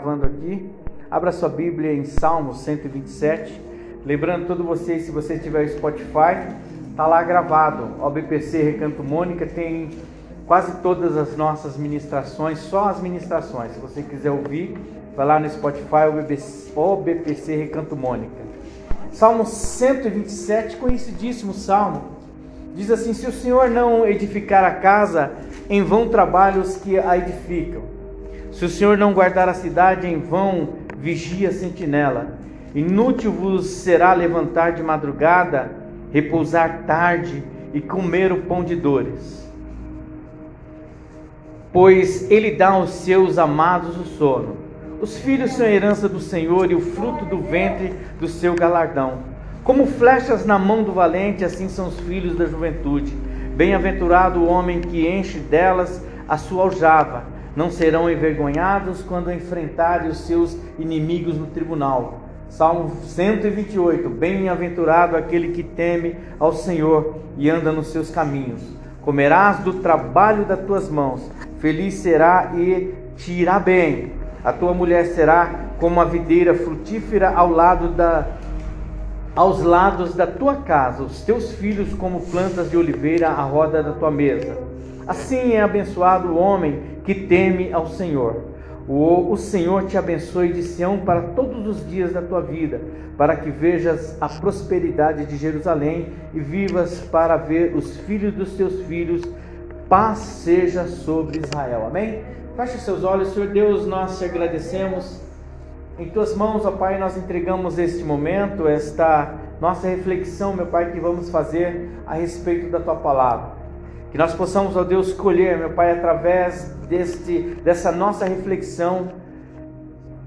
gravando aqui. Abra sua Bíblia em Salmo 127. Lembrando todos vocês, se você tiver Spotify, tá lá gravado. O BPC Recanto Mônica tem quase todas as nossas ministrações, só as ministrações. Se você quiser ouvir, vai lá no Spotify, o BPC, o BPC Recanto Mônica. Salmo 127, conhecidíssimo salmo. Diz assim: Se o Senhor não edificar a casa, em vão trabalhos que a edificam. Se o Senhor não guardar a cidade, em vão vigia a sentinela. Inútil vos será levantar de madrugada, repousar tarde e comer o pão de dores. Pois ele dá aos seus amados o sono. Os filhos são a herança do Senhor e o fruto do ventre do seu galardão. Como flechas na mão do valente, assim são os filhos da juventude. Bem-aventurado o homem que enche delas a sua aljava não serão envergonhados quando enfrentarem os seus inimigos no tribunal. Salmo 128: Bem-aventurado aquele que teme ao Senhor e anda nos seus caminhos. Comerás do trabalho das tuas mãos, feliz será e te irá bem. A tua mulher será como a videira frutífera ao lado da, aos lados da tua casa, os teus filhos como plantas de oliveira à roda da tua mesa. Assim é abençoado o homem que teme ao Senhor. O, o Senhor te abençoe de Sião para todos os dias da tua vida, para que vejas a prosperidade de Jerusalém e vivas para ver os filhos dos teus filhos. Paz seja sobre Israel. Amém? Feche seus olhos, Senhor Deus, nós te agradecemos. Em tuas mãos, ó Pai, nós entregamos este momento, esta nossa reflexão, meu Pai, que vamos fazer a respeito da tua palavra. Que nós possamos, ó Deus, escolher, meu Pai, através deste, dessa nossa reflexão,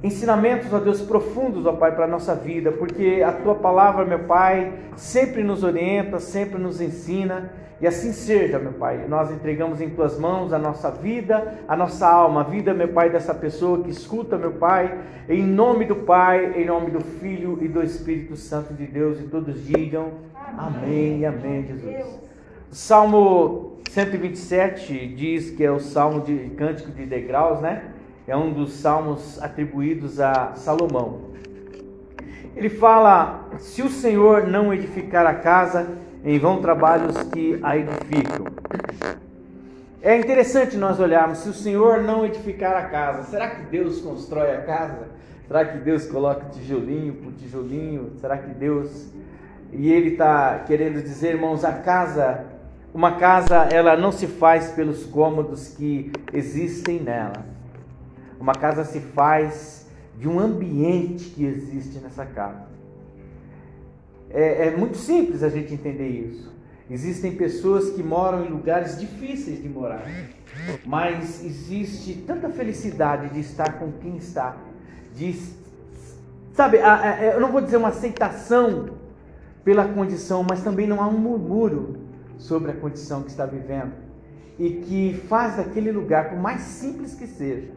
ensinamentos, ó Deus, profundos, ó Pai, para a nossa vida, porque a Tua palavra, meu Pai, sempre nos orienta, sempre nos ensina, e assim seja, meu Pai. Nós entregamos em Tuas mãos a nossa vida, a nossa alma, a vida, meu Pai, dessa pessoa que escuta, meu Pai, em nome do Pai, em nome do Filho e do Espírito Santo de Deus, e todos digam amém, amém, amém Jesus. Salmo 127 diz que é o salmo de cântico de degraus, né? É um dos salmos atribuídos a Salomão. Ele fala: Se o Senhor não edificar a casa, em vão trabalhos que a edificam. É interessante nós olharmos: se o Senhor não edificar a casa, será que Deus constrói a casa? Será que Deus coloca tijolinho por tijolinho? Será que Deus. E ele está querendo dizer, irmãos, a casa uma casa, ela não se faz pelos cômodos que existem nela. Uma casa se faz de um ambiente que existe nessa casa. É, é muito simples a gente entender isso. Existem pessoas que moram em lugares difíceis de morar, mas existe tanta felicidade de estar com quem está, de sabe, eu não vou dizer uma aceitação pela condição, mas também não há um murmúrio sobre a condição que está vivendo e que faz daquele lugar, por mais simples que seja,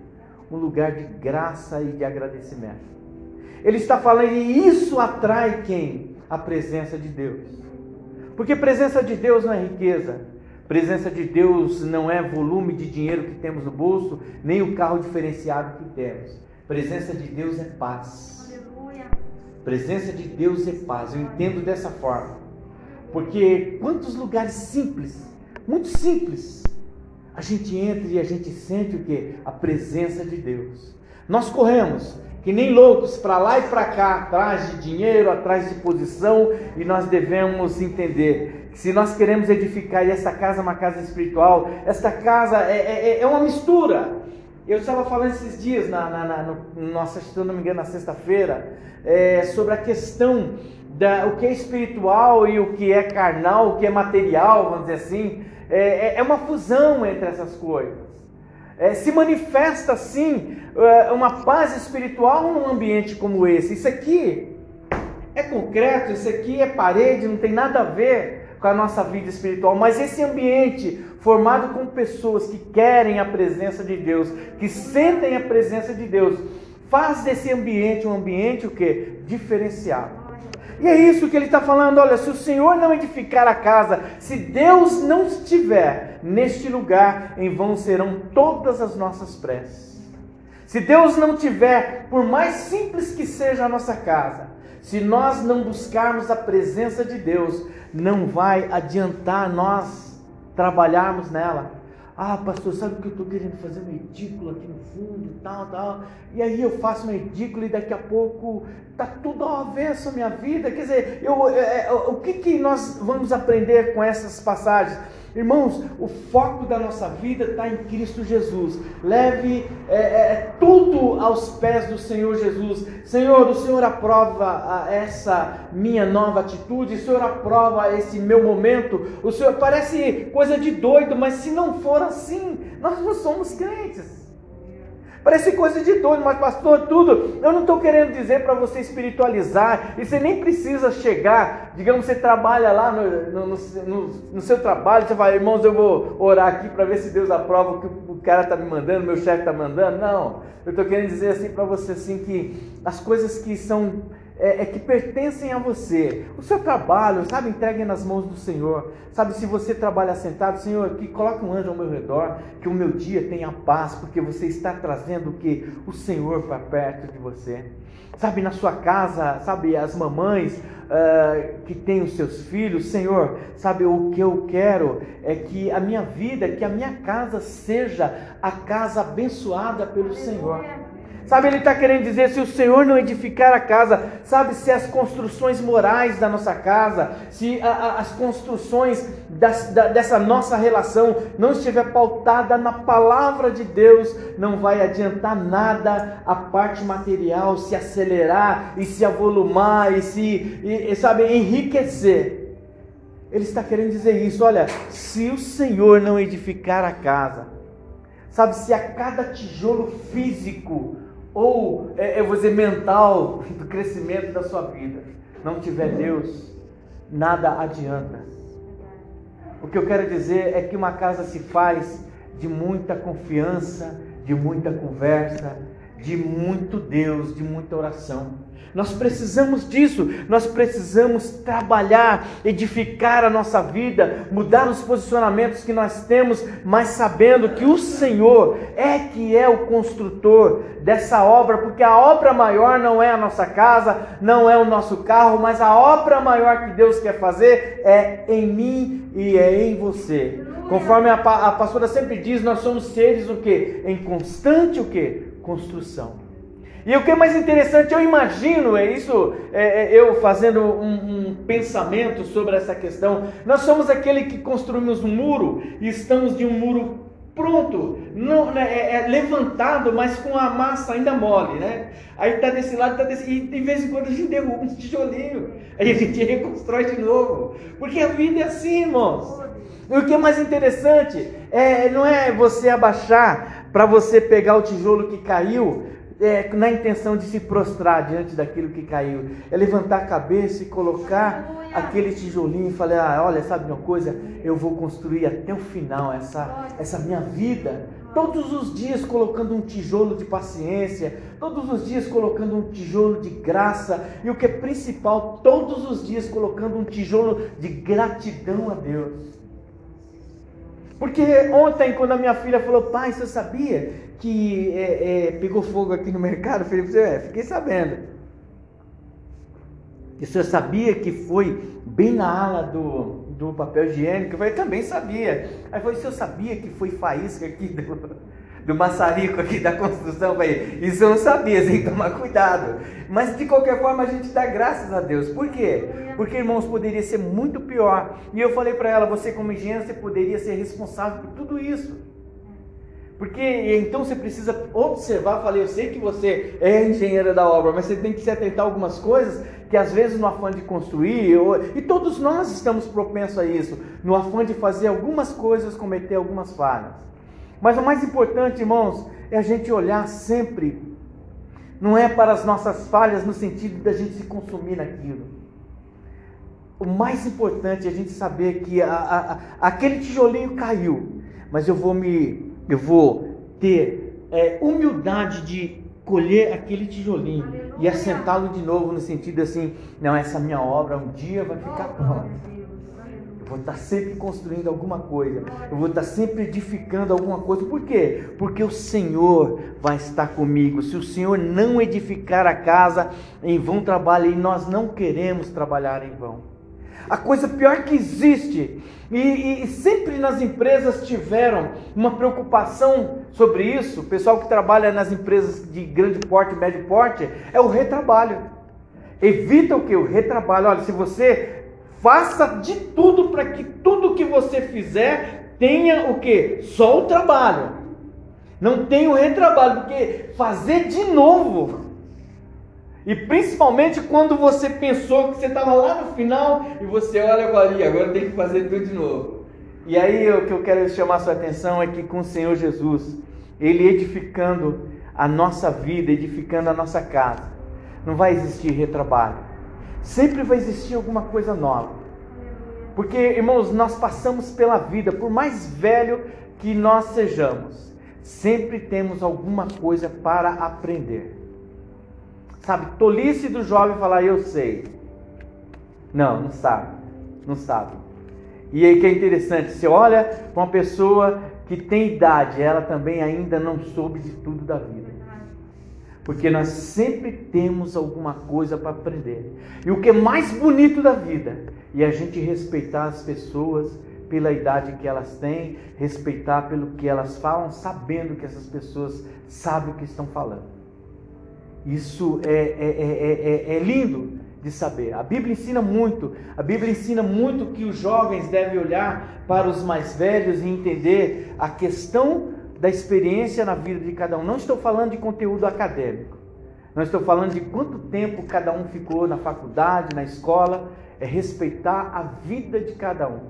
um lugar de graça e de agradecimento. Ele está falando e isso atrai quem? A presença de Deus. Porque presença de Deus não é riqueza, presença de Deus não é volume de dinheiro que temos no bolso, nem o carro diferenciado que temos. Presença de Deus é paz. Presença de Deus é paz. Eu entendo dessa forma. Porque quantos lugares simples, muito simples, a gente entra e a gente sente o que? A presença de Deus. Nós corremos que nem loucos para lá e para cá, atrás de dinheiro, atrás de posição, e nós devemos entender que se nós queremos edificar e essa casa é uma casa espiritual, esta casa é, é, é uma mistura. Eu estava falando esses dias, na, na, na no, nossa, se não me engano, na sexta-feira, é, sobre a questão da, o que é espiritual e o que é carnal, o que é material, vamos dizer assim, é, é, é uma fusão entre essas coisas. É, se manifesta assim é, uma paz espiritual num ambiente como esse. Isso aqui é concreto, isso aqui é parede, não tem nada a ver com a nossa vida espiritual, mas esse ambiente formado com pessoas que querem a presença de Deus, que sentem a presença de Deus, faz desse ambiente um ambiente o que diferenciado. E é isso que ele está falando: olha, se o Senhor não edificar a casa, se Deus não estiver neste lugar, em vão serão todas as nossas preces. Se Deus não tiver, por mais simples que seja a nossa casa, se nós não buscarmos a presença de Deus, não vai adiantar nós trabalharmos nela. Ah, pastor, sabe o que eu estou querendo fazer um edículo aqui no fundo, tal, tal. E aí eu faço um edículo e daqui a pouco tá tudo ao avesso a minha vida. Quer dizer, eu, é, é, o que, que nós vamos aprender com essas passagens? Irmãos, o foco da nossa vida está em Cristo Jesus. Leve é, é, é, tudo aos pés do Senhor Jesus. Senhor, o Senhor aprova essa minha nova atitude, o Senhor aprova esse meu momento. O Senhor parece coisa de doido, mas se não for assim, nós não somos crentes. Parece coisa de doido, mas pastor, tudo. Eu não estou querendo dizer para você espiritualizar, e você nem precisa chegar. Digamos, você trabalha lá no, no, no, no seu trabalho, você fala, irmãos, eu vou orar aqui para ver se Deus aprova o que o cara está me mandando, meu chefe está mandando. Não, eu estou querendo dizer assim para você assim que as coisas que são é, é, que pertencem a você. O seu trabalho, sabe, entregue nas mãos do Senhor. Sabe, se você trabalha sentado, Senhor, que coloque um anjo ao meu redor, que o meu dia tenha paz, porque você está trazendo o que? O Senhor para perto de você. Sabe, na sua casa, sabe, as mamães uh, que têm os seus filhos, Senhor, sabe, o que eu quero é que a minha vida, que a minha casa seja a casa abençoada pelo Senhor. Sabe, ele está querendo dizer: se o Senhor não edificar a casa, sabe, se as construções morais da nossa casa, se a, a, as construções das, da, dessa nossa relação não estiver pautada na palavra de Deus, não vai adiantar nada a parte material se acelerar e se avolumar e se, e, sabe, enriquecer. Ele está querendo dizer isso: olha, se o Senhor não edificar a casa, sabe, se a cada tijolo físico ou, é, eu vou dizer, mental do crescimento da sua vida, não tiver Deus, nada adianta. O que eu quero dizer é que uma casa se faz de muita confiança, de muita conversa, de muito Deus, de muita oração. Nós precisamos disso, nós precisamos trabalhar, edificar a nossa vida, mudar os posicionamentos que nós temos, mas sabendo que o Senhor é que é o construtor dessa obra, porque a obra maior não é a nossa casa, não é o nosso carro, mas a obra maior que Deus quer fazer é em mim e é em você. Conforme a, a pastora sempre diz, nós somos seres o que? Em constante o que? Construção. E o que é mais interessante, eu imagino, é isso, é, é, eu fazendo um, um, pensamento sobre essa questão. Nós somos aquele que construímos um muro e estamos de um muro pronto, não, né, é, é, levantado, mas com a massa ainda mole, né? Aí está desse lado, está desse, e de vez em quando a gente derruba um tijolinho, aí a gente reconstrói de novo, porque a vida é assim, irmãos. E o que é mais interessante é não é você abaixar para você pegar o tijolo que caiu, é, na intenção de se prostrar diante daquilo que caiu. É levantar a cabeça e colocar aquele tijolinho e falar: ah, olha, sabe uma coisa? Eu vou construir até o final essa, essa minha vida. Todos os dias colocando um tijolo de paciência, todos os dias colocando um tijolo de graça, e o que é principal, todos os dias colocando um tijolo de gratidão a Deus. Porque ontem, quando a minha filha falou, pai, você sabia que é, é, pegou fogo aqui no mercado? Eu falei, é, fiquei sabendo. E o sabia que foi bem na ala do, do papel higiênico? Eu falei, também sabia. Aí foi, o senhor sabia que foi faísca aqui do, do maçarico aqui da construção? Eu falei, isso eu não sabia, tem que tomar cuidado. Mas de qualquer forma a gente dá graças a Deus. Por quê? Porque, irmãos, poderia ser muito pior. E eu falei para ela, você como engenheiro, você poderia ser responsável por tudo isso. Porque então você precisa observar, falei, eu sei que você é engenheira da obra, mas você tem que se atentar a algumas coisas que às vezes no afã de construir, e todos nós estamos propensos a isso, no afã de fazer algumas coisas, cometer algumas falhas. Mas o mais importante, irmãos, é a gente olhar sempre, não é para as nossas falhas no sentido da gente se consumir naquilo. O mais importante é a gente saber que a, a, a, aquele tijolinho caiu, mas eu vou me eu vou ter é, humildade de colher aquele tijolinho Aleluia. e assentá-lo de novo no sentido assim, não, essa minha obra um dia vai ficar pronta. Vou estar sempre construindo alguma coisa. Eu vou estar sempre edificando alguma coisa. Por quê? Porque o Senhor vai estar comigo. Se o Senhor não edificar a casa, em vão trabalha. E nós não queremos trabalhar em vão. A coisa pior que existe, e, e, e sempre nas empresas tiveram uma preocupação sobre isso, o pessoal que trabalha nas empresas de grande porte, médio porte, é o retrabalho. Evita o que? O retrabalho. Olha, se você faça de tudo para que tudo que você fizer tenha o que? Só o trabalho. Não tem o retrabalho, porque fazer de novo. E principalmente quando você pensou que você estava lá no final e você olha agora, agora tem que fazer tudo de novo. E aí o que eu quero chamar sua atenção é que com o Senhor Jesus, Ele edificando a nossa vida, edificando a nossa casa, não vai existir retrabalho Sempre vai existir alguma coisa nova. Porque, irmãos, nós passamos pela vida, por mais velho que nós sejamos, sempre temos alguma coisa para aprender. Sabe, tolice do jovem falar, eu sei. Não, não sabe. Não sabe. E aí que é interessante, você olha para uma pessoa que tem idade, ela também ainda não soube de tudo da vida porque nós sempre temos alguma coisa para aprender. E o que é mais bonito da vida é a gente respeitar as pessoas pela idade que elas têm, respeitar pelo que elas falam, sabendo que essas pessoas sabem o que estão falando. Isso é, é, é, é lindo de saber. A Bíblia ensina muito. A Bíblia ensina muito que os jovens devem olhar para os mais velhos e entender a questão da experiência na vida de cada um. Não estou falando de conteúdo acadêmico. Não estou falando de quanto tempo cada um ficou na faculdade, na escola. É respeitar a vida de cada um.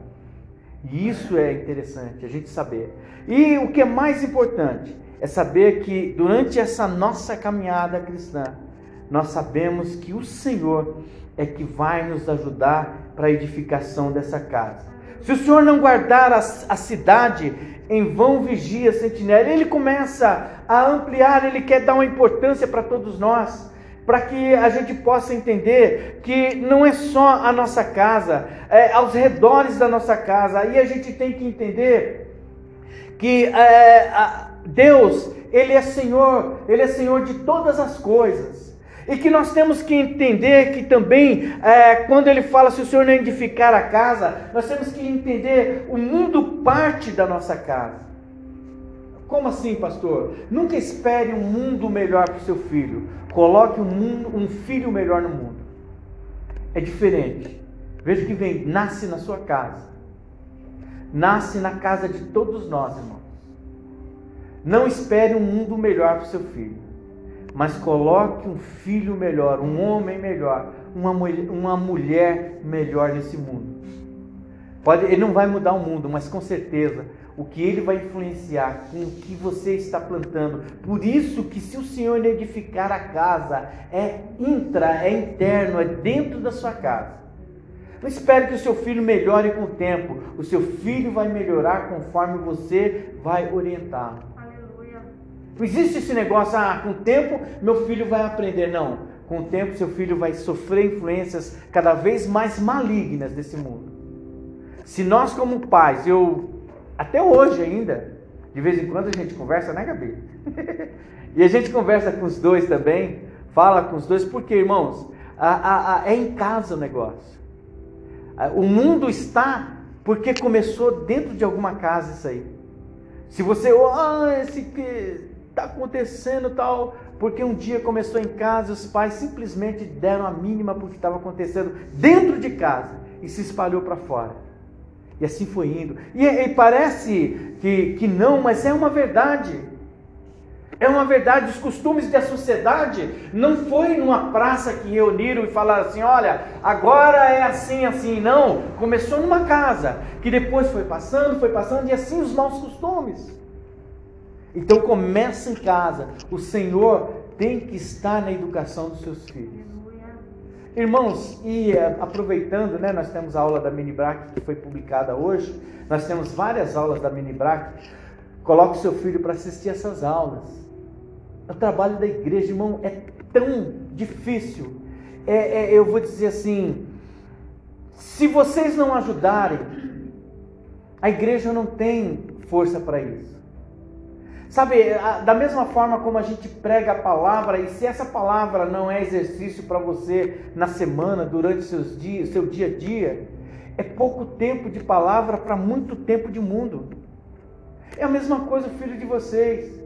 E isso é interessante a gente saber. E o que é mais importante é saber que durante essa nossa caminhada cristã, nós sabemos que o Senhor é que vai nos ajudar para a edificação dessa casa. Se o Senhor não guardar a, a cidade, em vão vigia a sentinela. Ele começa a ampliar, ele quer dar uma importância para todos nós, para que a gente possa entender que não é só a nossa casa, é aos redores da nossa casa. Aí a gente tem que entender que é, Deus, Ele é Senhor, Ele é Senhor de todas as coisas. E que nós temos que entender que também, é, quando ele fala se o Senhor não edificar a casa, nós temos que entender o mundo parte da nossa casa. Como assim, pastor? Nunca espere um mundo melhor para o seu filho. Coloque um, mundo, um filho melhor no mundo. É diferente. Veja que vem, nasce na sua casa. Nasce na casa de todos nós, irmãos. Não espere um mundo melhor para o seu filho mas coloque um filho melhor, um homem melhor, uma, uma mulher melhor nesse mundo. Pode, ele não vai mudar o mundo, mas com certeza o que ele vai influenciar com o que você está plantando. Por isso que se o Senhor edificar a casa, é intra, é interno, é dentro da sua casa. Não espere que o seu filho melhore com o tempo. O seu filho vai melhorar conforme você vai orientá-lo. Não existe esse negócio, ah, com o tempo meu filho vai aprender. Não, com o tempo seu filho vai sofrer influências cada vez mais malignas desse mundo. Se nós como pais, eu até hoje ainda, de vez em quando a gente conversa, né, Gabi? e a gente conversa com os dois também, fala com os dois, porque, irmãos, a, a, a, é em casa o negócio. O mundo está porque começou dentro de alguma casa isso aí. Se você, oh, esse que está acontecendo tal, porque um dia começou em casa, os pais simplesmente deram a mínima porque estava acontecendo dentro de casa e se espalhou para fora. E assim foi indo. E, e, parece que, que não, mas é uma verdade. É uma verdade. Os costumes da sociedade não foi numa praça que reuniram e falaram assim: olha, agora é assim, assim. Não. Começou numa casa, que depois foi passando, foi passando, e assim os maus costumes. Então começa em casa. O Senhor tem que estar na educação dos seus filhos. Irmãos, e eh, aproveitando, né, nós temos a aula da Minibrac que foi publicada hoje, nós temos várias aulas da Minibrac. Coloque seu filho para assistir essas aulas. O trabalho da igreja, irmão, é tão difícil. É, é, eu vou dizer assim: se vocês não ajudarem, A igreja não tem força para isso. Sabe, da mesma forma como a gente prega a palavra, e se essa palavra não é exercício para você na semana, durante seus dias, seu dia a dia, é pouco tempo de palavra para muito tempo de mundo. É a mesma coisa, filho de vocês.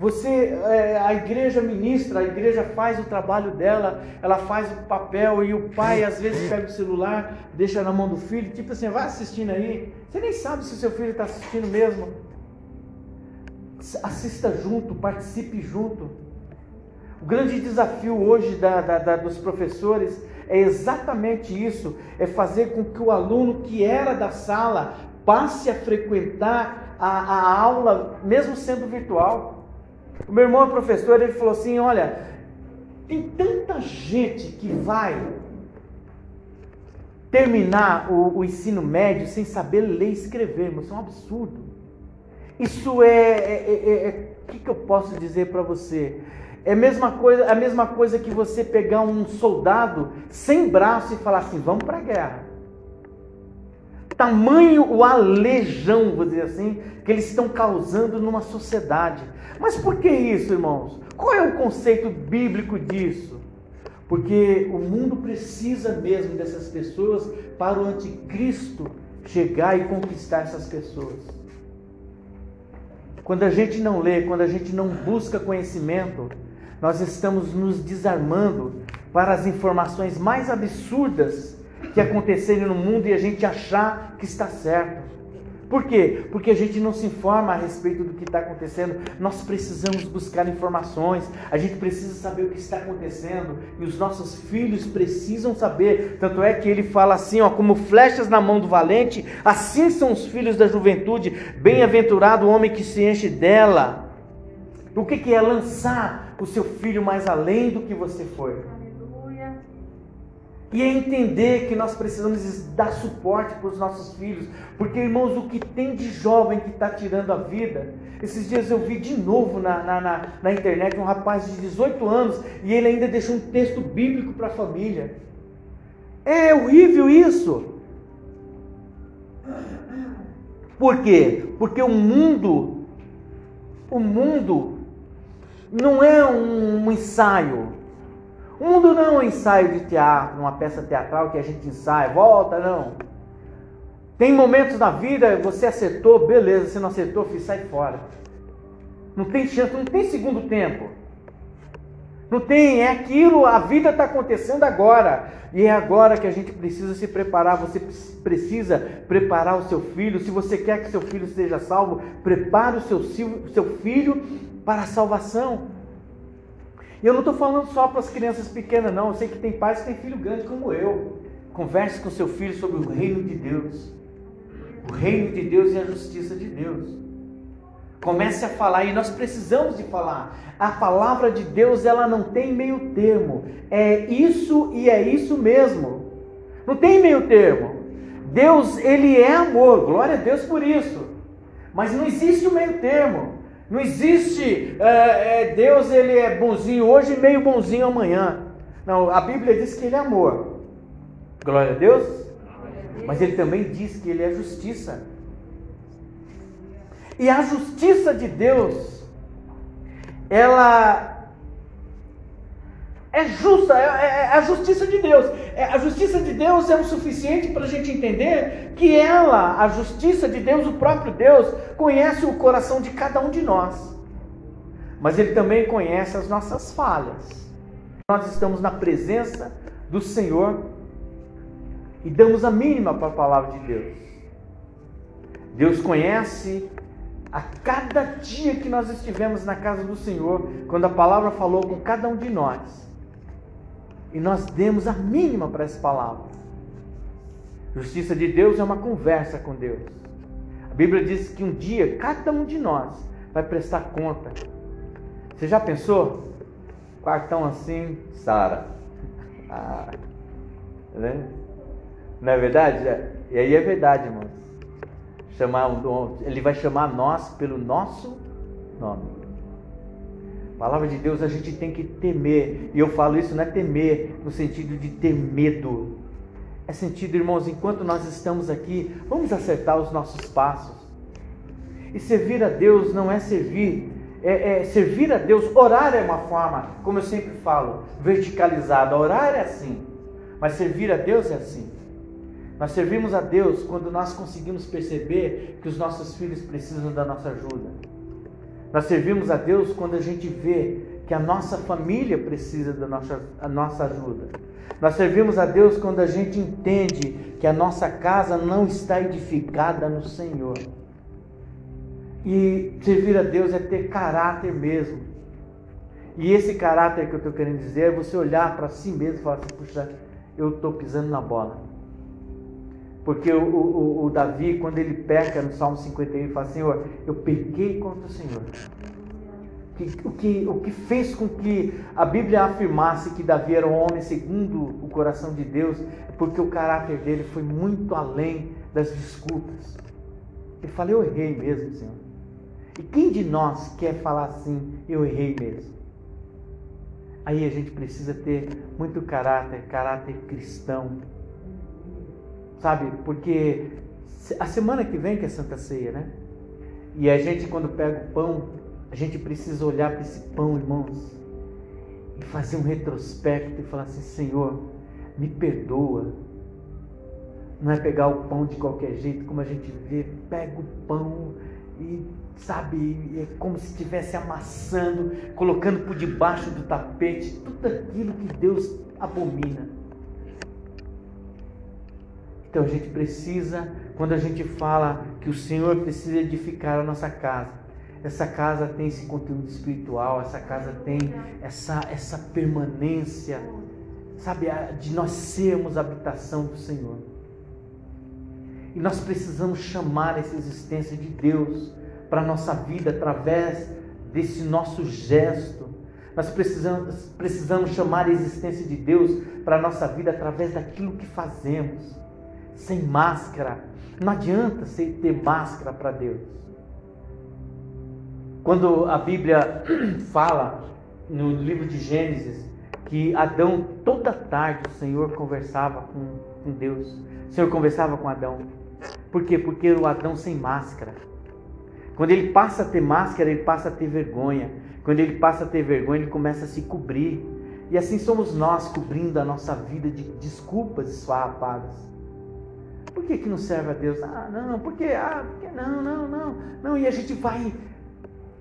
Você, é, a igreja ministra, a igreja faz o trabalho dela, ela faz o papel e o pai às vezes pega o celular, deixa na mão do filho, tipo assim, vai assistindo aí. Você nem sabe se o seu filho está assistindo mesmo. Assista junto, participe junto. O grande desafio hoje da, da, da, dos professores é exatamente isso: é fazer com que o aluno que era da sala passe a frequentar a, a aula, mesmo sendo virtual. O meu irmão é professor, ele falou assim: olha, tem tanta gente que vai terminar o, o ensino médio sem saber ler e escrever, mas isso é um absurdo. Isso é, é, é, é o que, que eu posso dizer para você? É a mesma coisa, a mesma coisa que você pegar um soldado sem braço e falar assim, vamos para a guerra. Tamanho o alejão, vou dizer assim, que eles estão causando numa sociedade. Mas por que isso, irmãos? Qual é o conceito bíblico disso? Porque o mundo precisa mesmo dessas pessoas para o anticristo chegar e conquistar essas pessoas. Quando a gente não lê, quando a gente não busca conhecimento, nós estamos nos desarmando para as informações mais absurdas que acontecerem no mundo e a gente achar que está certo. Por quê? Porque a gente não se informa a respeito do que está acontecendo. Nós precisamos buscar informações, a gente precisa saber o que está acontecendo e os nossos filhos precisam saber. Tanto é que ele fala assim: ó, como flechas na mão do valente, assim são os filhos da juventude. Bem-aventurado o homem que se enche dela. O que, que é lançar o seu filho mais além do que você foi? E é entender que nós precisamos dar suporte para os nossos filhos. Porque, irmãos, o que tem de jovem que está tirando a vida. Esses dias eu vi de novo na, na, na, na internet um rapaz de 18 anos e ele ainda deixou um texto bíblico para a família. É horrível isso. Por quê? Porque o mundo, o mundo não é um ensaio. O mundo não é um ensaio de teatro, uma peça teatral que a gente ensaia, volta, não. Tem momentos na vida, você acertou, beleza, você não acertou, filho, sai fora. Não tem chance, não tem segundo tempo. Não tem, é aquilo, a vida está acontecendo agora. E é agora que a gente precisa se preparar. Você precisa preparar o seu filho. Se você quer que seu filho seja salvo, prepare o seu, seu filho para a salvação. E eu não estou falando só para as crianças pequenas, não. Eu sei que tem pais que têm filho grande como eu. Converse com seu filho sobre o reino de Deus. O reino de Deus e a justiça de Deus. Comece a falar e nós precisamos de falar. A palavra de Deus, ela não tem meio termo. É isso e é isso mesmo. Não tem meio termo. Deus, ele é amor. Glória a Deus por isso. Mas não existe o meio termo. Não existe é, é, Deus, ele é bonzinho hoje e meio bonzinho amanhã. Não, a Bíblia diz que ele é amor. Glória a Deus. Mas ele também diz que ele é justiça. E a justiça de Deus, ela é justa, é, é, é, a justiça de Deus. É, a justiça de Deus é o suficiente para a gente entender que ela, a justiça de Deus, o próprio Deus, conhece o coração de cada um de nós. Mas Ele também conhece as nossas falhas. Nós estamos na presença do Senhor e damos a mínima para a palavra de Deus. Deus conhece a cada dia que nós estivemos na casa do Senhor, quando a palavra falou com cada um de nós e nós demos a mínima para essa palavra. Justiça de Deus é uma conversa com Deus. A Bíblia diz que um dia cada um de nós vai prestar conta. Você já pensou? Quartão assim, Sara. Ah, né? Não é verdade? E aí é verdade, irmãos. Chamar, ele vai chamar nós pelo nosso nome palavra de Deus a gente tem que temer. E eu falo isso não é temer no sentido de ter medo. É sentido, irmãos, enquanto nós estamos aqui, vamos acertar os nossos passos. E servir a Deus não é servir, é, é, servir a Deus, orar é uma forma, como eu sempre falo, verticalizada. Orar é assim, mas servir a Deus é assim. Nós servimos a Deus quando nós conseguimos perceber que os nossos filhos precisam da nossa ajuda. Nós servimos a Deus quando a gente vê que a nossa família precisa da nossa, a nossa ajuda. Nós servimos a Deus quando a gente entende que a nossa casa não está edificada no Senhor. E servir a Deus é ter caráter mesmo. E esse caráter que eu estou querendo dizer é você olhar para si mesmo e falar assim: puxa, eu estou pisando na bola. Porque o, o, o, Davi, quando ele peca no Salmo 51, ele fala: Senhor, eu pequei contra o Senhor. O que, o que fez com que a Bíblia afirmasse que Davi era um homem segundo o coração de Deus, porque o caráter dele foi muito além das desculpas. Ele fala: Eu errei mesmo, Senhor. E quem de nós quer falar assim, eu errei mesmo? Aí a gente precisa ter muito caráter, caráter cristão. Sabe? Porque a semana que vem que é Santa Ceia, né? E a gente quando pega o pão, a gente precisa olhar para esse pão, irmãos, e fazer um retrospecto e falar assim: Senhor, me perdoa. Não é pegar o pão de qualquer jeito, como a gente vê, pega o pão e sabe, é como se estivesse amassando, colocando por debaixo do tapete tudo aquilo que Deus abomina. Então a gente precisa, quando a gente fala que o Senhor precisa edificar a nossa casa, essa casa tem esse conteúdo espiritual, essa casa tem essa, essa permanência, sabe, de nós sermos a habitação do Senhor. E nós precisamos chamar essa existência de Deus para a nossa vida através desse nosso gesto. Nós precisamos, precisamos chamar a existência de Deus para a nossa vida através daquilo que fazemos, sem máscara. Não adianta ter máscara para Deus. Quando a Bíblia fala no livro de Gênesis que Adão, toda tarde, o Senhor conversava com, com Deus. O Senhor conversava com Adão. Por quê? Porque o Adão sem máscara. Quando ele passa a ter máscara, ele passa a ter vergonha. Quando ele passa a ter vergonha, ele começa a se cobrir. E assim somos nós cobrindo a nossa vida de desculpas esfarrapadas. Por que, que não serve a Deus? Ah, não, porque, ah, porque não, não, não, não. E a gente vai,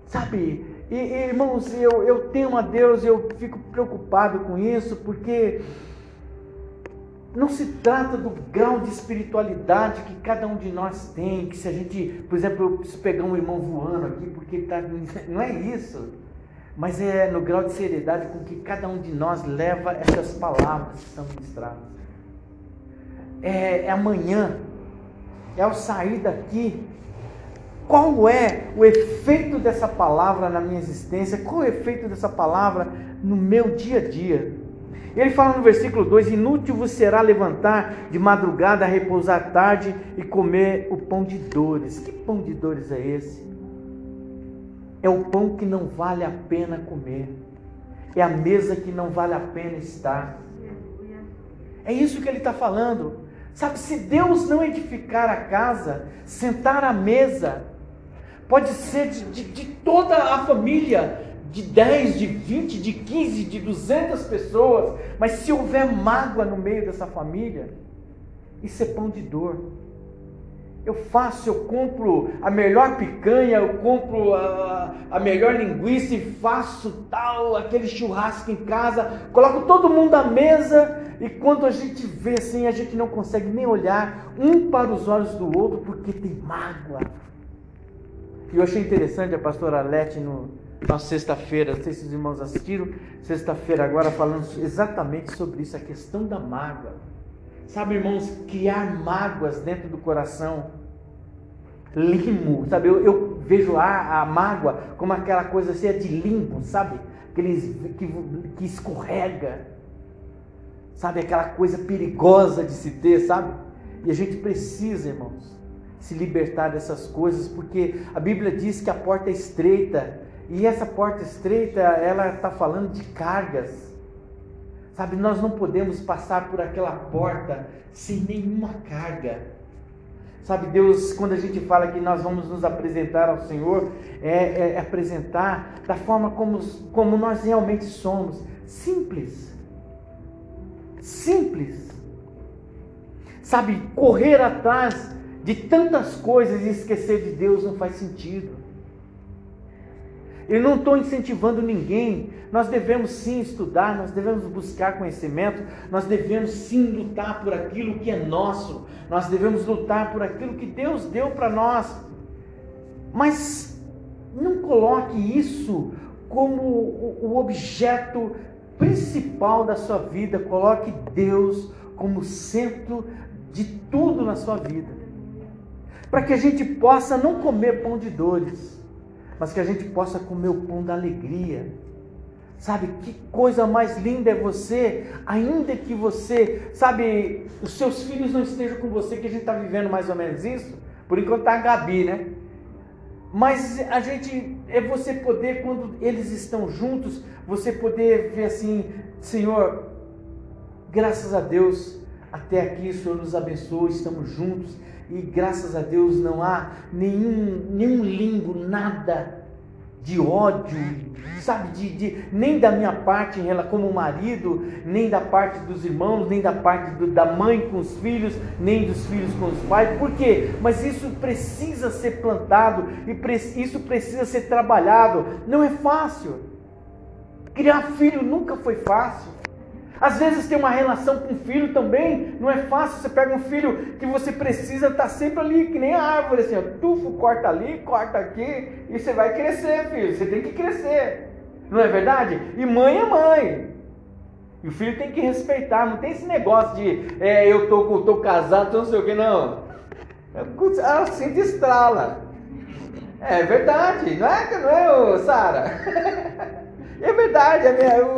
sabe? E, irmãos, eu, eu temo a Deus, eu fico preocupado com isso, porque não se trata do grau de espiritualidade que cada um de nós tem, que se a gente, por exemplo, preciso pegar um irmão voando aqui porque ele está. Não é isso. Mas é no grau de seriedade com que cada um de nós leva essas palavras que são ministradas. É, é amanhã, é ao sair daqui. Qual é o efeito dessa palavra na minha existência? Qual é o efeito dessa palavra no meu dia a dia? Ele fala no versículo 2: Inútil vos será levantar de madrugada, repousar tarde e comer o pão de dores. Que pão de dores é esse? É o pão que não vale a pena comer, é a mesa que não vale a pena estar. É isso que ele está falando. Sabe, se Deus não edificar a casa, sentar à mesa, pode ser de, de, de toda a família, de 10, de 20, de 15, de 200 pessoas, mas se houver mágoa no meio dessa família, isso é pão de dor. Eu faço, eu compro a melhor picanha, eu compro a, a melhor linguiça e faço tal, aquele churrasco em casa, coloco todo mundo à mesa e quando a gente vê assim, a gente não consegue nem olhar um para os olhos do outro porque tem mágoa. E eu achei interessante a pastora Alete no, na sexta-feira, não sei se os irmãos assistiram, sexta-feira agora falando exatamente sobre isso, a questão da mágoa. Sabe, irmãos, criar mágoas dentro do coração, limo, sabe? Eu, eu vejo a, a, mágoa como aquela coisa cheia de limbo, sabe? Aqueles que, que escorrega, sabe? Aquela coisa perigosa de se ter, sabe? E a gente precisa, irmãos, se libertar dessas coisas, porque a Bíblia diz que a porta é estreita e essa porta estreita, ela está falando de cargas. Sabe, nós não podemos passar por aquela porta sem nenhuma carga. Sabe, Deus, quando a gente fala que nós vamos nos apresentar ao Senhor, é, é apresentar da forma como, como nós realmente somos. Simples. Simples. Sabe, correr atrás de tantas coisas e esquecer de Deus não faz sentido. Eu não estou incentivando ninguém. Nós devemos sim estudar, nós devemos buscar conhecimento, nós devemos sim lutar por aquilo que é nosso, nós devemos lutar por aquilo que Deus deu para nós. Mas não coloque isso como o objeto principal da sua vida, coloque Deus como centro de tudo na sua vida. Para que a gente possa não comer pão de dores, mas que a gente possa comer o pão da alegria. Sabe que coisa mais linda é você, ainda que você, sabe, os seus filhos não estejam com você, que a gente está vivendo mais ou menos isso. Por enquanto está a Gabi, né? Mas a gente, é você poder, quando eles estão juntos, você poder ver assim, Senhor, graças a Deus, até aqui o Senhor nos abençoe, estamos juntos e graças a Deus não há nenhum, nenhum limbo, nada de ódio, sabe, de, de, nem da minha parte como marido, nem da parte dos irmãos, nem da parte do, da mãe com os filhos, nem dos filhos com os pais. Por quê? Mas isso precisa ser plantado e pre, isso precisa ser trabalhado. Não é fácil. Criar filho nunca foi fácil. Às vezes tem uma relação com o filho também, não é fácil. Você pega um filho que você precisa estar tá sempre ali, que nem a árvore, assim, ó, tufo, corta ali, corta aqui, e você vai crescer, filho. Você tem que crescer. Não é verdade? E mãe é mãe. E o filho tem que respeitar, não tem esse negócio de é, eu tô, tô casado, não sei o que, não. Ela se estrala. É verdade, não é, não é, Sara? é verdade, é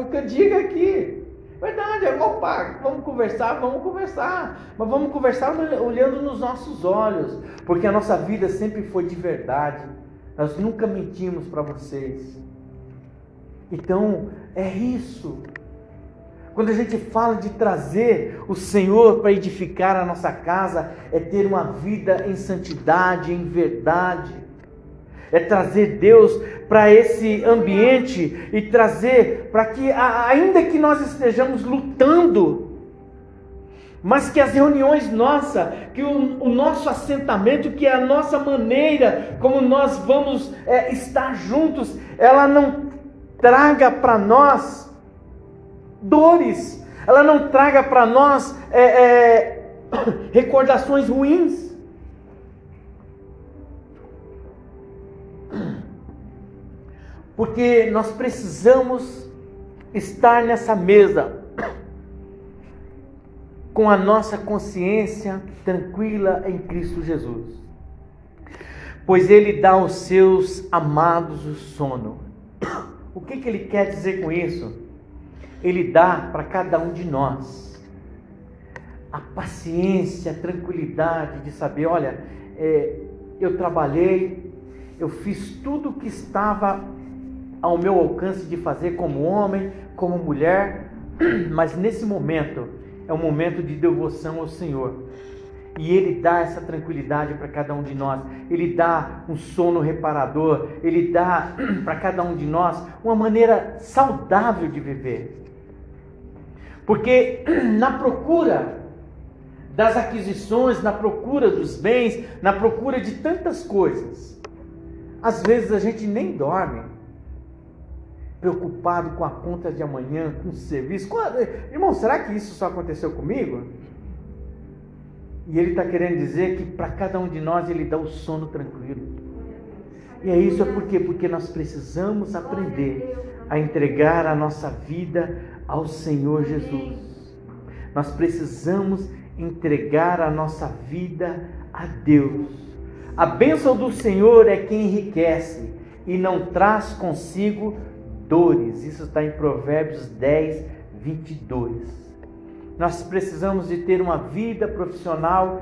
que eu digo aqui. Verdade, é opa, vamos conversar, vamos conversar, mas vamos conversar olhando nos nossos olhos, porque a nossa vida sempre foi de verdade, nós nunca mentimos para vocês. Então, é isso. Quando a gente fala de trazer o Senhor para edificar a nossa casa, é ter uma vida em santidade, em verdade é trazer Deus para esse ambiente e trazer para que, ainda que nós estejamos lutando, mas que as reuniões nossas, que o, o, nosso assentamento, que a nossa maneira como nós vamos é, estar juntos, ela não traga para nós dores, ela não traga para nós é, é, recordações ruins. Porque nós precisamos estar nessa mesa com a nossa consciência tranquila em Cristo Jesus. Pois Ele dá aos seus amados o sono. O que, que Ele quer dizer com isso? Ele dá para cada um de nós a paciência, a tranquilidade de saber: olha, é, eu trabalhei, eu fiz tudo o que estava ao meu alcance de fazer como homem, como mulher, mas nesse momento é um momento de devoção ao Senhor. E Ele dá essa tranquilidade para cada um de nós, Ele dá um sono reparador, Ele dá para cada um de nós uma maneira saudável de viver. Porque na procura das aquisições, na procura dos bens, na procura de tantas coisas, às vezes a gente nem dorme preocupado com a conta de amanhã, com o serviço. Irmão, será que isso só aconteceu comigo? E ele está querendo dizer que para cada um de nós ele dá o sono tranquilo. E é isso, é por quê? Porque nós precisamos aprender a entregar a nossa vida ao Senhor Jesus. Nós precisamos entregar a nossa vida a Deus. A bênção do Senhor é quem enriquece e não traz consigo dores. Isso está em Provérbios 10, 22. Nós precisamos de ter uma vida profissional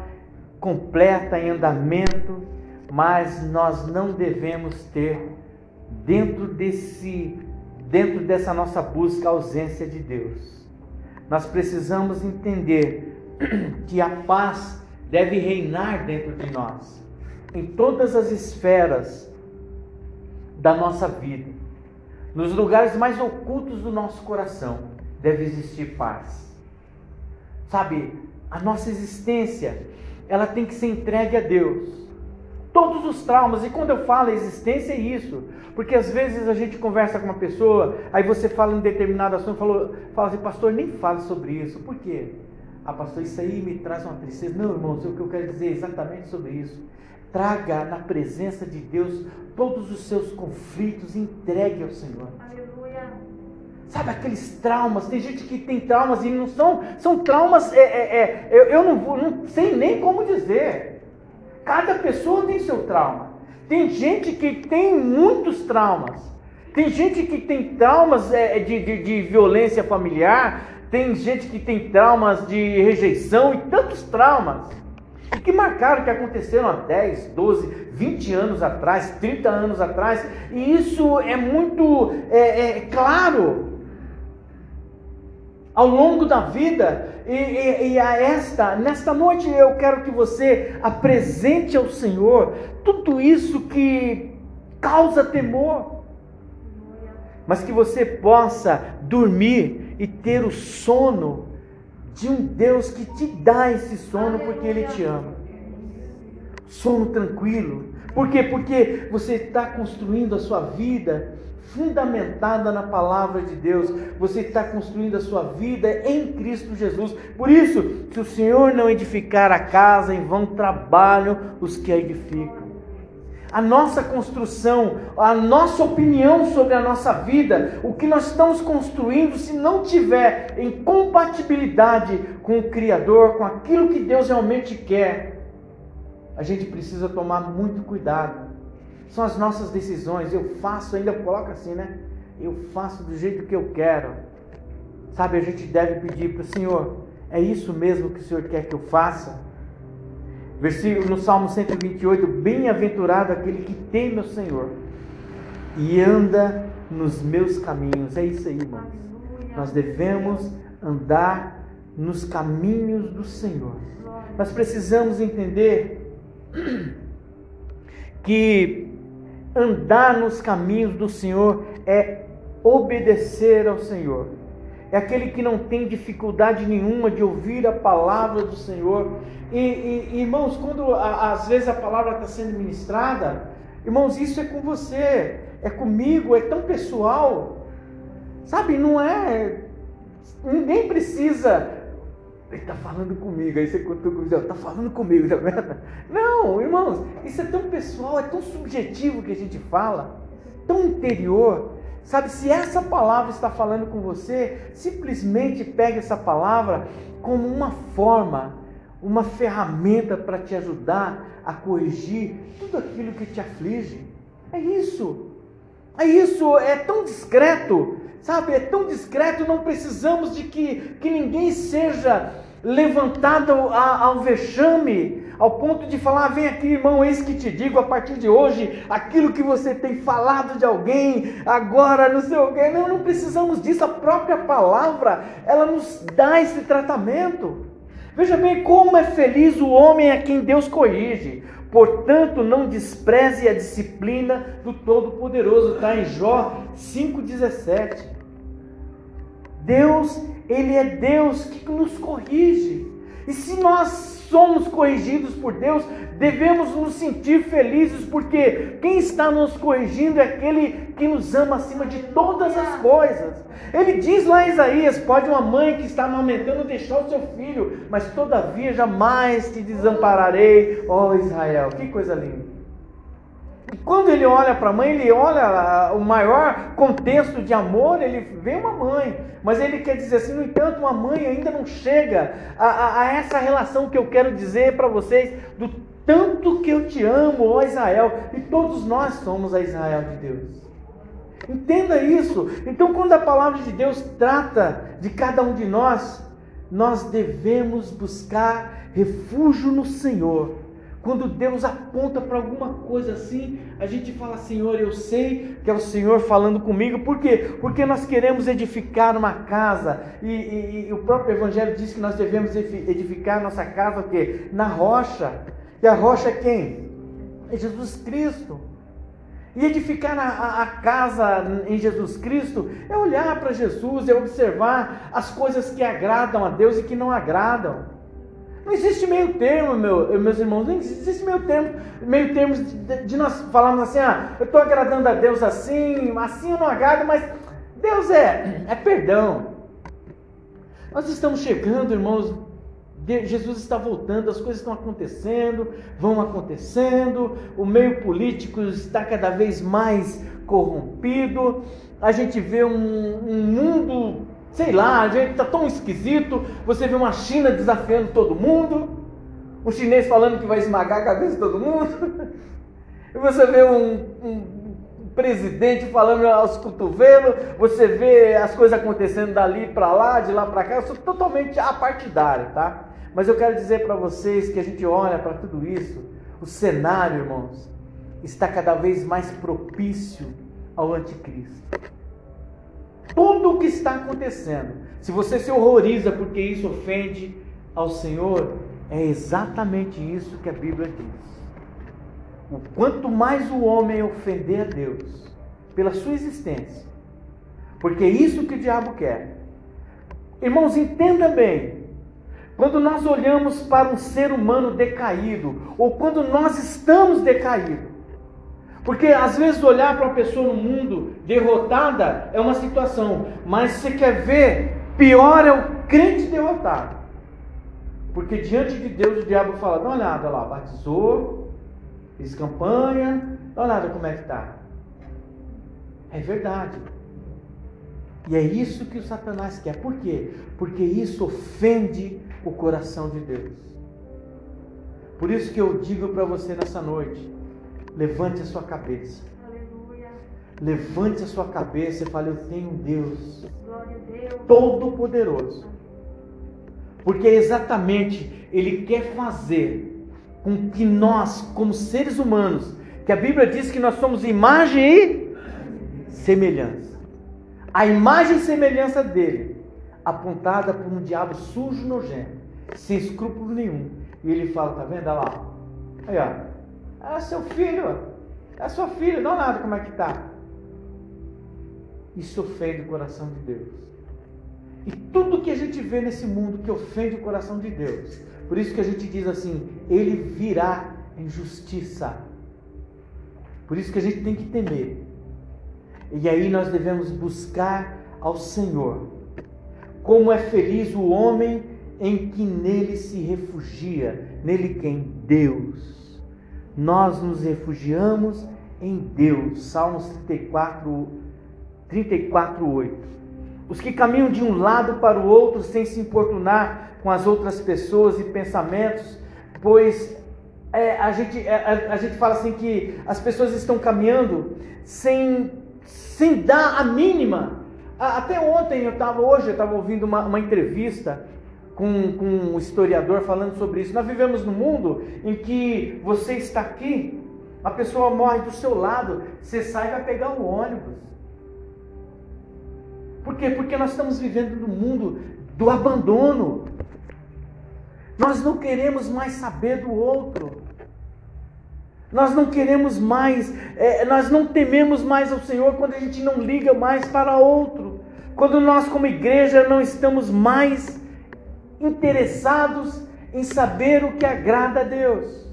completa em andamento, mas nós não devemos ter dentro desse dentro dessa nossa busca a ausência de Deus. nós precisamos entender que a paz deve reinar dentro de nós, em todas as esferas da nossa vida, nos lugares mais ocultos do nosso coração, deve existir paz. Sabe, a nossa existência, ela tem que ser entregue a Deus. Todos os traumas, e quando eu falo existência é isso, porque às vezes a gente conversa com uma pessoa, aí você fala em determinado assunto, falou, fala assim, pastor, nem fale sobre isso, por quê? Ah, pastor, isso aí me traz uma tristeza. Não, irmãos, o que eu quero dizer é exatamente sobre isso. Traga na presença de Deus todos os seus conflitos, entregue ao Senhor. Aleluia. Sabe aqueles traumas? Tem gente que tem traumas e não são, são traumas, é, é, é eu, eu não, vou, não sei nem como dizer. Cada pessoa tem seu trauma. Tem gente que tem muitos traumas. Tem gente que tem traumas é, de, de, de violência familiar. Tem gente que tem traumas de rejeição e tantos traumas que marcaram, que aconteceram há 10, 12, 20 anos atrás, 30 anos atrás, e isso é muito é, é, claro ao longo da vida. E, e, e, a esta, nesta noite eu quero que você apresente ao Senhor tudo isso que causa temor, mas que você possa dormir e ter o sono de um Deus que te dá esse sono porque Ele te ama. Sono tranquilo. Por quê? Porque você está construindo a sua vida fundamentada na palavra de Deus. Você está construindo a sua vida em Cristo Jesus. Por isso, se o Senhor não edificar a casa, em vão trabalham os que a edificam. A nossa construção, a nossa opinião sobre a nossa vida, o que nós estamos construindo, se não tiver em compatibilidade com o Criador, com aquilo que Deus realmente quer, a gente precisa tomar muito cuidado são as nossas decisões. Eu faço, ainda coloca assim, né? Eu faço do jeito que eu quero. Sabe, a gente deve pedir para o Senhor: é isso mesmo que o Senhor quer que eu faça? Versículo no Salmo 128: Bem-aventurado aquele que teme o Senhor e anda nos meus caminhos. É isso aí, irmãos. Nós devemos andar nos caminhos do Senhor. Nós precisamos entender que andar nos caminhos do Senhor é obedecer ao Senhor. É aquele que não tem dificuldade nenhuma de ouvir a palavra do Senhor. E, e irmãos, quando a, às vezes a palavra está sendo ministrada, irmãos, isso é com você, é comigo, é tão pessoal. Sabe, não é. Ninguém precisa ele está falando comigo. Aí você contou comigo, está falando comigo, tá vendo? Não, irmãos, isso é tão pessoal, é tão subjetivo que a gente fala, tão interior. Sabe, se essa palavra está falando com você, simplesmente pegue essa palavra como uma forma, uma ferramenta para te ajudar a corrigir tudo aquilo que te aflige. É isso. É isso, é tão discreto sabe, é tão discreto, não precisamos de que, que ninguém seja levantado ao vexame, ao ponto de falar: vem aqui, irmão, eis que te digo a partir de hoje aquilo que você tem falado de alguém, agora não sei o quê. Não, não precisamos disso, a própria palavra, ela nos dá esse tratamento. Veja bem como é feliz o homem a quem Deus corrige. Portanto, não despreze a disciplina do Todo-Poderoso. Está em Jó 5,17. Deus, Ele é Deus que nos corrige. E se nós somos corrigidos por Deus, devemos nos sentir felizes, porque quem está nos corrigindo é aquele que nos ama acima de todas as coisas. Ele diz lá em Isaías: pode uma mãe que está amamentando deixar o seu filho, mas todavia jamais te desampararei, ó Israel. Que coisa linda. E quando ele olha para a mãe, ele olha o maior contexto de amor, ele vê uma mãe. Mas ele quer dizer assim, no entanto, uma mãe ainda não chega a, a, a essa relação que eu quero dizer para vocês, do tanto que eu te amo, ó Israel. E todos nós somos a Israel de Deus. Entenda isso. Então, quando a palavra de Deus trata de cada um de nós, nós devemos buscar refúgio no Senhor Quando Deus aponta para alguma coisa assim, a gente fala, Senhor, eu sei que é o Senhor falando comigo. Por quê? Porque nós queremos edificar uma casa. E, e, e o próprio Evangelho diz que nós devemos edificar nossa casa o quê? Na rocha. E a rocha é quem? É Jesus Cristo. E edificar a, a, casa em Jesus Cristo é olhar para Jesus, é observar as coisas que agradam a Deus e que não agradam. Não existe meio termo, meu, meus irmãos, não existe meio termo, meio termo de, de nós falarmos assim, ah, eu estou agradando a Deus assim, assim eu não agrado, mas Deus é, é perdão. Nós estamos chegando, irmãos, Jesus está voltando, as coisas estão acontecendo, vão acontecendo, o meio político está cada vez mais corrompido, a gente vê um, um mundo, sei lá, a gente está tão esquisito, você vê uma China desafiando todo mundo, um chinês falando que vai esmagar a cabeça de todo mundo, e você vê um, um presidente falando aos cotovelos, você vê as coisas acontecendo dali para lá, de lá para cá, eu sou totalmente apartidário, tá? Mas eu quero dizer para vocês que a gente olha para tudo isso, o cenário, irmãos, está cada vez mais propício ao anticristo. Tudo o que está acontecendo, se você se horroriza porque isso ofende ao Senhor, é exatamente isso que a Bíblia diz. O quanto mais o homem ofender a Deus pela sua existência, porque é isso que o diabo quer. Irmãos, entenda bem, quando nós olhamos para um ser humano decaído, ou quando nós estamos decaídos, porque às vezes olhar para uma pessoa no mundo derrotada é uma situação, mas você quer ver, pior é o crente derrotado. Porque diante de Deus o diabo fala: dá uma olhada lá, batizou, fez campanha, dá uma olhada como é que está. É verdade. E é isso que o Satanás quer. Por quê? Porque isso ofende o coração de Deus. Por isso que eu digo para você nessa noite: levante a sua cabeça. Aleluia. Levante a sua cabeça e fale: Eu tenho um Deus, Deus. Todo-Poderoso. Porque exatamente Ele quer fazer com que nós, como seres humanos, que a Bíblia diz que nós somos imagem e semelhança. A imagem e semelhança dele apontada por um diabo sujo, nojento, sem escrúpulo nenhum. E ele fala, tá vendo? Olha lá. Aí, ó. É seu filho, é sua filha, dá olhada como é que tá. Isso ofende o coração de Deus. E tudo que a gente vê nesse mundo que ofende o coração de Deus, por isso que a gente diz assim, ele virá em justiça. Por isso que a gente tem que temer. E aí nós devemos buscar ao Senhor como é feliz o homem em que nele se refugia, nele quem? Deus. Nós nos refugiamos em Deus. Salmos 34, 34, 8. Os que caminham de um lado para o outro sem se importunar com as outras pessoas e pensamentos, pois é, a, gente, é, a, gente fala assim que as pessoas estão caminhando sem, sem dar a mínima até ontem eu estava, hoje eu estava ouvindo uma, uma entrevista com, com um historiador falando sobre isso. Nós vivemos num mundo em que você está aqui, a pessoa morre do seu lado, você sai e vai pegar o ônibus. Por quê? Porque nós estamos vivendo no mundo do abandono. Nós não queremos mais saber do outro. Nós não queremos mais, é, nós não tememos mais ao Senhor quando a gente não liga mais para outro. Quando nós, como igreja, não estamos mais interessados em saber o que agrada a Deus.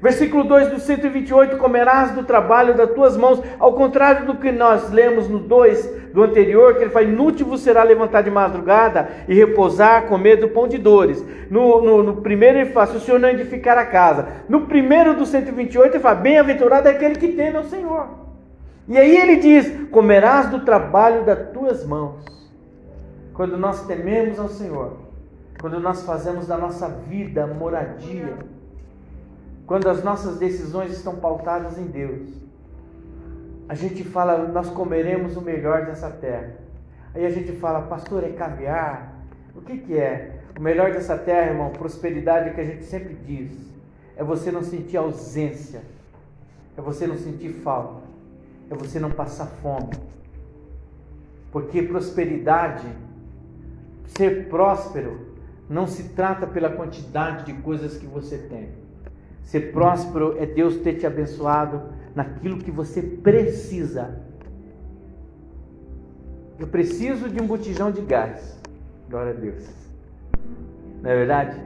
Versículo 2 do 128: Comerás do trabalho das tuas mãos, ao contrário do que nós lemos no 2 do anterior, que ele fala: Inútil vos será levantar de madrugada e repousar, comer do pão de dores. No, no, no primeiro ele fala: Se o Senhor não edificar a casa. No primeiro do 128 ele fala: Bem-aventurado é aquele que teme ao Senhor. E aí ele diz: Comerás do trabalho das tuas mãos. Quando nós tememos ao Senhor, quando nós fazemos da nossa vida moradia, quando as nossas decisões estão pautadas em Deus, a gente fala, nós comeremos o melhor dessa terra. Aí a gente fala, pastor, é caviar? O que, que é? O melhor dessa terra, irmão, prosperidade é que a gente sempre diz. é você não sentir ausência, é você não sentir falta, é você não passar fome. Porque prosperidade, ser próspero, não se trata pela quantidade de coisas que você tem. Ser próspero é Deus ter te abençoado naquilo que você precisa. Eu preciso de um botijão de gás. Glória a Deus. Não é verdade?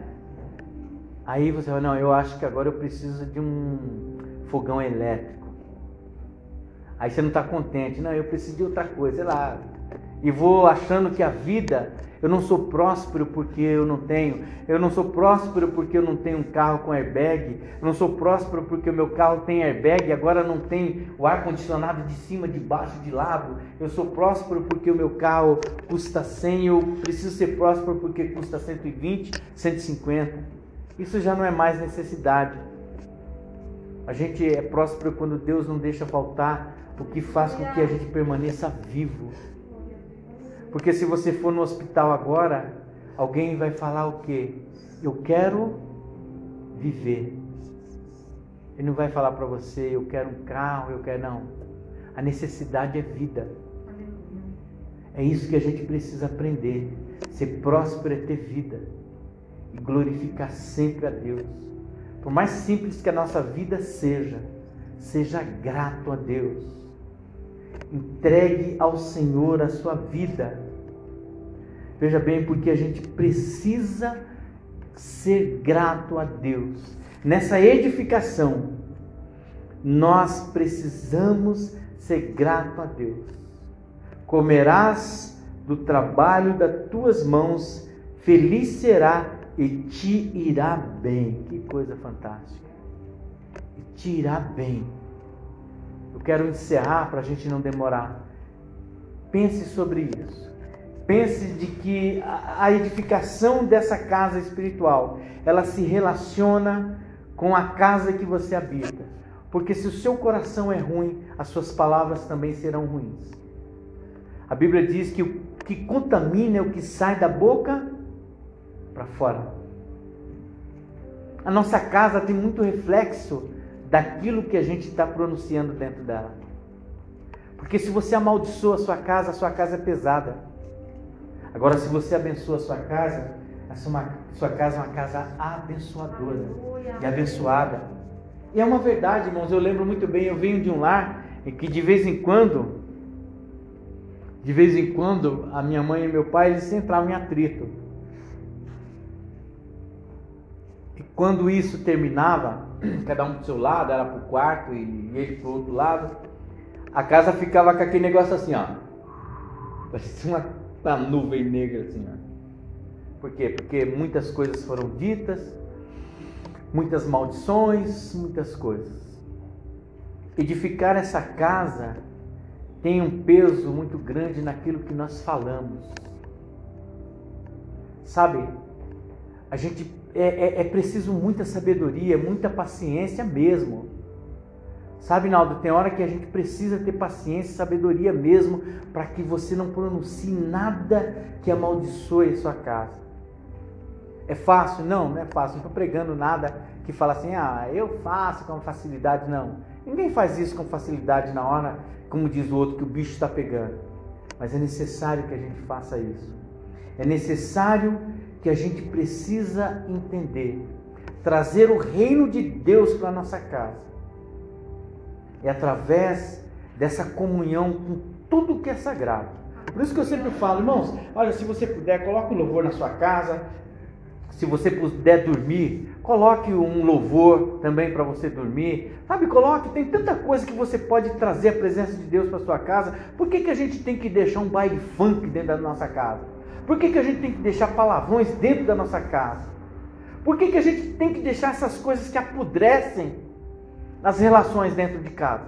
Aí você fala, não, eu acho que agora eu preciso de um fogão elétrico. Aí você não está contente, não, eu preciso de outra coisa, sei lá. E vou achando que a vida eu não sou próspero porque eu não tenho. Eu não sou próspero porque eu não tenho um carro com airbag. Eu não sou próspero porque o meu carro tem airbag e agora não tem o ar condicionado de cima, de baixo, de lado. Eu sou próspero porque o meu carro custa 100. Eu preciso ser próspero porque custa 120, 150. Isso já não é mais necessidade. A gente é próspero quando Deus não deixa faltar o que faz com que a gente permaneça vivo. Porque se você for no hospital agora, alguém vai falar o quê? Eu quero viver. Ele não vai falar para você, eu quero um carro, eu quero não. A necessidade é vida. É isso que a gente precisa aprender. Ser próspero é ter vida e glorificar sempre a Deus. Por mais simples que a nossa vida seja, seja grato a Deus Entregue ao Senhor a sua vida. Veja bem, porque a gente precisa ser grato a Deus. Nessa edificação, nós precisamos ser grato a Deus. Comerás do trabalho das tuas mãos, feliz será e te irá bem. Que coisa fantástica! E te irá bem. Eu quero encerrar para a gente não demorar. Pense sobre isso. Pense de que a edificação dessa casa espiritual, ela se relaciona com a casa que você habita. Porque se o seu coração é ruim, as suas palavras também serão ruins. A Bíblia diz que o que contamina é o que sai da boca para fora. A nossa casa tem muito reflexo daquilo que a gente está pronunciando dentro dela. Porque se você amaldiçoa a sua casa, a sua casa é pesada. Agora, se você abençoa a sua casa, a sua, casa é uma casa abençoadora e abençoada. E é uma verdade, irmãos. Eu lembro muito bem. Eu venho de um lar em que de vez em quando, de vez em quando, a minha mãe e meu pai eles entravam em atrito. E quando isso terminava, cada um do seu lado, ela para o quarto e ele para o outro lado. A casa ficava com aquele negócio assim, ó. Parecia uma, uma nuvem negra assim, ó. Por quê? Porque muitas coisas foram ditas, muitas maldições, muitas coisas. Edificar essa casa tem um peso muito grande naquilo que nós falamos. Sabe, a gente é, é, é preciso muita sabedoria, muita paciência mesmo. Sabe, Naldo, tem hora que a gente precisa ter paciência e sabedoria mesmo para que você não pronuncie nada que amaldiçoe a sua casa. É fácil? Não, não é fácil. Não estou pregando nada que fala assim, ah, eu faço com facilidade. Não. Ninguém faz isso com facilidade na hora, como diz o outro, que o bicho está pegando. Mas é necessário que a gente faça isso. É necessário que a gente precisa entender. Trazer o reino de Deus para a nossa casa. É através dessa comunhão com tudo que é sagrado. Por isso que eu sempre falo, irmãos, olha, se você puder, coloque um louvor na sua casa. Se você puder dormir, coloque um louvor também para você dormir. Sabe, coloque, tem tanta coisa que você pode trazer a presença de Deus para sua casa. Por que, que a gente tem que deixar um baile funk dentro da nossa casa? Por que, que a gente tem que deixar palavrões dentro da nossa casa? Por que, que a gente tem que deixar essas coisas que apodrecem as relações dentro de casa?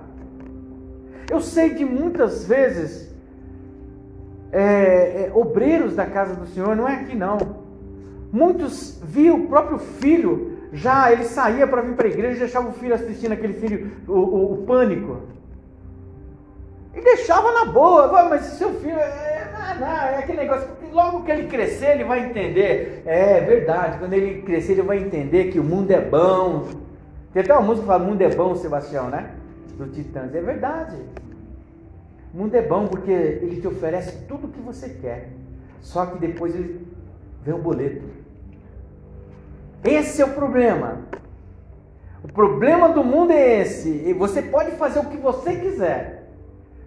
Eu sei de muitas vezes é, é, obreiros da casa do Senhor, não é aqui não. Muitos viam o próprio filho, já ele saía para vir para a igreja e deixava o filho assistindo aquele filho, o, o, o pânico. E deixava na boa, mas seu filho é, não, é aquele negócio, logo que ele crescer, ele vai entender. É verdade, quando ele crescer, ele vai entender que o mundo é bom. Tem até uma música que fala Mundo é bom, Sebastião, né? Do Titãs. É verdade. O mundo é bom porque ele te oferece tudo o que você quer. Só que depois ele vem o boleto. Esse é o problema. O problema do mundo é esse. E você pode fazer o que você quiser.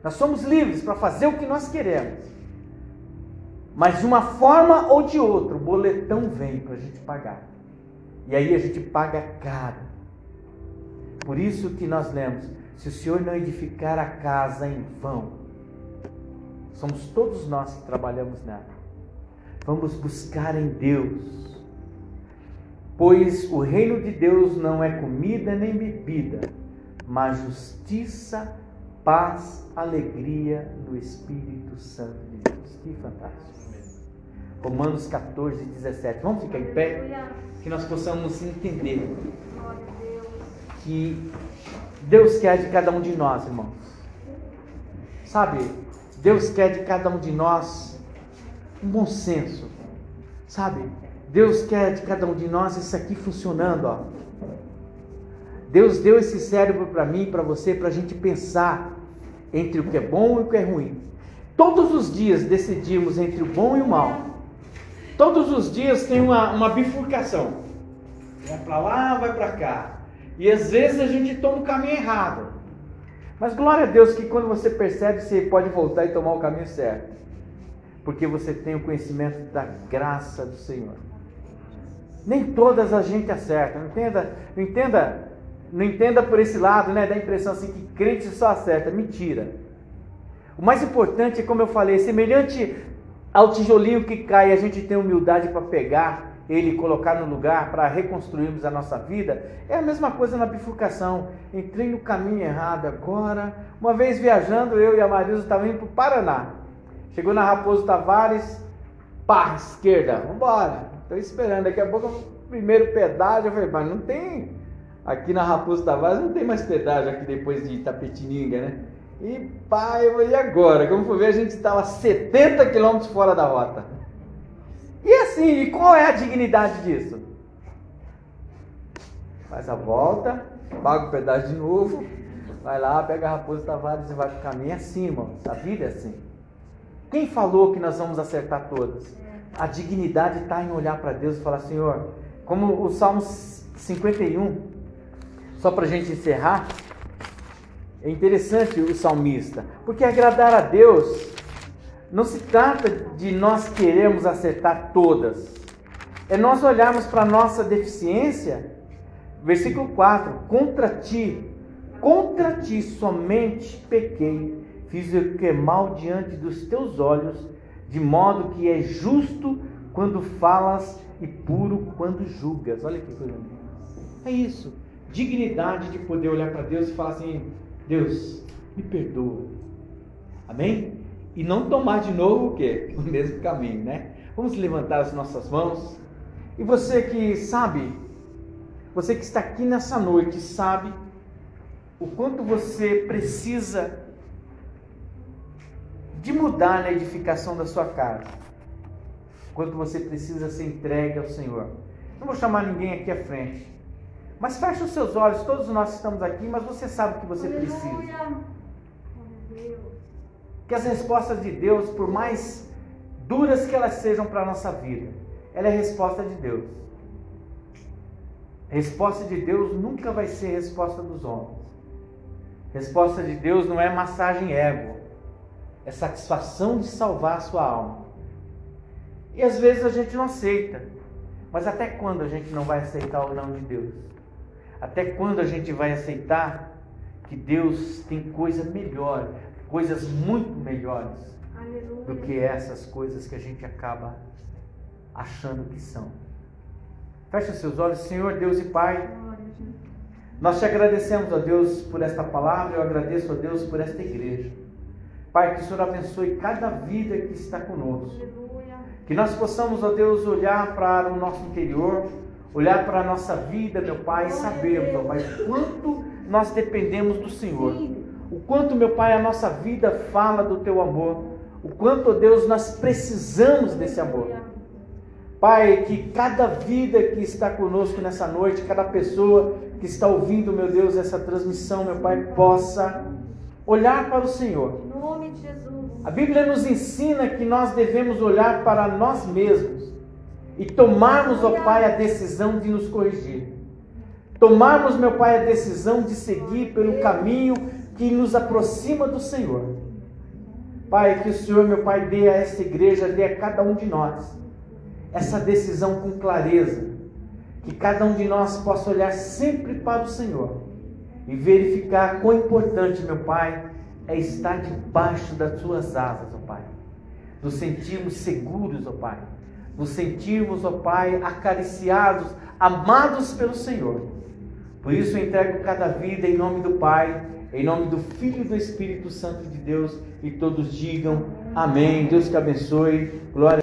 Nós somos livres para fazer o que nós queremos. Mas de uma forma ou de outra, o boletão vem para a gente pagar. E aí a gente paga caro. Por isso que nós lemos: se o Senhor não edificar a casa em vão, somos todos nós que trabalhamos nela. Vamos buscar em Deus. Pois o reino de Deus não é comida nem bebida, mas justiça, paz, alegria no Espírito Santo de Deus. Que fantástico. Romanos 14, 17. Vamos ficar em pé? Que nós possamos entender que Deus quer de cada um de nós, irmãos. Sabe, Deus quer de cada um de nós um bom senso. Sabe, Deus quer de cada um de nós isso aqui funcionando, ó. Deus deu esse cérebro para mim, para você, para a gente pensar entre o que é bom e o que é ruim. Todos os dias decidimos entre o bom e o mal. Todos os dias tem uma, uma bifurcação. Vai para lá, vai para cá. E às vezes a gente toma o caminho errado. Mas glória a Deus que quando você percebe, você pode voltar e tomar o caminho certo. Porque você tem o conhecimento da graça do Senhor. Nem todas a gente acerta. Não entenda, não entenda, não entenda por esse lado, né? Da impressão assim que crente só acerta. Mentira. O mais importante, como eu falei, semelhante ao tijolinho que cai, a gente tem humildade para pegar ele colocar no lugar para reconstruirmos a nossa vida. É a mesma coisa na bifurcação. Entrei no caminho errado agora. Uma vez viajando, eu e a Marisa estavam indo para o Paraná. Chegou na Raposo Tavares, pá, esquerda, vamos embora. Estou esperando, daqui a pouco o primeiro pedágio. Eu falei, mas não tem. Aqui na Raposo Tavares não tem mais pedágio aqui depois de Itapetininga, né? E pai, e agora? Como for ver, a gente estava 70 quilômetros fora da rota. E assim, e qual é a dignidade disso? Faz a volta, paga o pedaço de novo, vai lá, pega a Raposa Tavares e vai para o caminho. É assim, irmãos. A vida é assim. Quem falou que nós vamos acertar todas? A dignidade está em olhar para Deus e falar, Senhor, como o Salmo 51, só para a gente encerrar, é interessante o salmista, porque agradar a Deus não se trata de nós queremos acertar todas, é nós olharmos para a nossa deficiência. Versículo 4: Contra ti, contra ti somente pequei, fiz o que é mal diante dos teus olhos, de modo que é justo quando falas e puro quando julgas. Olha que coisa linda. É isso. Dignidade de poder olhar para Deus e falar assim: Deus, me perdoa. Amém? E não tomar de novo o quê? O mesmo caminho, né? Vamos levantar as nossas mãos. E você que sabe, você que está aqui nessa noite, sabe o quanto você precisa de mudar na edificação da sua casa. Quanto você precisa ser entregue ao Senhor. Não vou chamar ninguém aqui à frente. Mas feche os seus olhos, todos nós estamos aqui, mas você sabe o que você precisa. Que as respostas de Deus, por mais duras que elas sejam para a nossa vida, ela é resposta de Deus. Resposta de Deus nunca vai ser resposta dos homens. Resposta de Deus não é massagem ego, é satisfação de salvar a sua alma. E às vezes a gente não aceita. Mas até quando a gente não vai aceitar o não de Deus? Até quando a gente vai aceitar que Deus tem coisa melhor, coisas muito melhores Aleluia. do que essas coisas que a gente acaba achando que são? Feche os seus olhos, Senhor Deus e Pai. Nós te agradecemos, ó Deus, por esta palavra, eu agradeço, ó Deus, por esta igreja. Pai, que o Senhor abençoe cada vida que está conosco. Que nós possamos, ó Deus, olhar para o nosso interior, olhar para a nossa vida, meu Pai, e sabermos, ó Pai, quanto nós dependemos do Senhor. O quanto, meu Pai, a nossa vida fala do Teu amor. O quanto, Deus, nós precisamos desse amor. Pai, que cada vida que está conosco nessa noite, cada pessoa que está ouvindo, meu Deus, essa transmissão, meu Pai, possa olhar para o Senhor. Em nome de Jesus. A Bíblia nos ensina que nós devemos olhar para nós mesmos e tomarmos, ó Pai, a decisão de nos corrigir. Tomarmos, meu Pai, a decisão de seguir pelo caminho que nos aproxima do Senhor. Pai, que o Senhor, meu Pai, dê a esta igreja, dê a cada um de nós essa decisão com clareza. Que cada um de nós possa olhar sempre para o Senhor e verificar quão importante, meu Pai, é estar debaixo das Suas asas, ó Pai. Nos sentirmos seguros, ó Pai. Nos sentirmos, ó Pai, acariciados, amados pelo Senhor. Por isso eu entrego cada vida em nome do Pai, em nome do Filho e do Espírito Santo de Deus, e todos digam amém. Deus te abençoe. Glória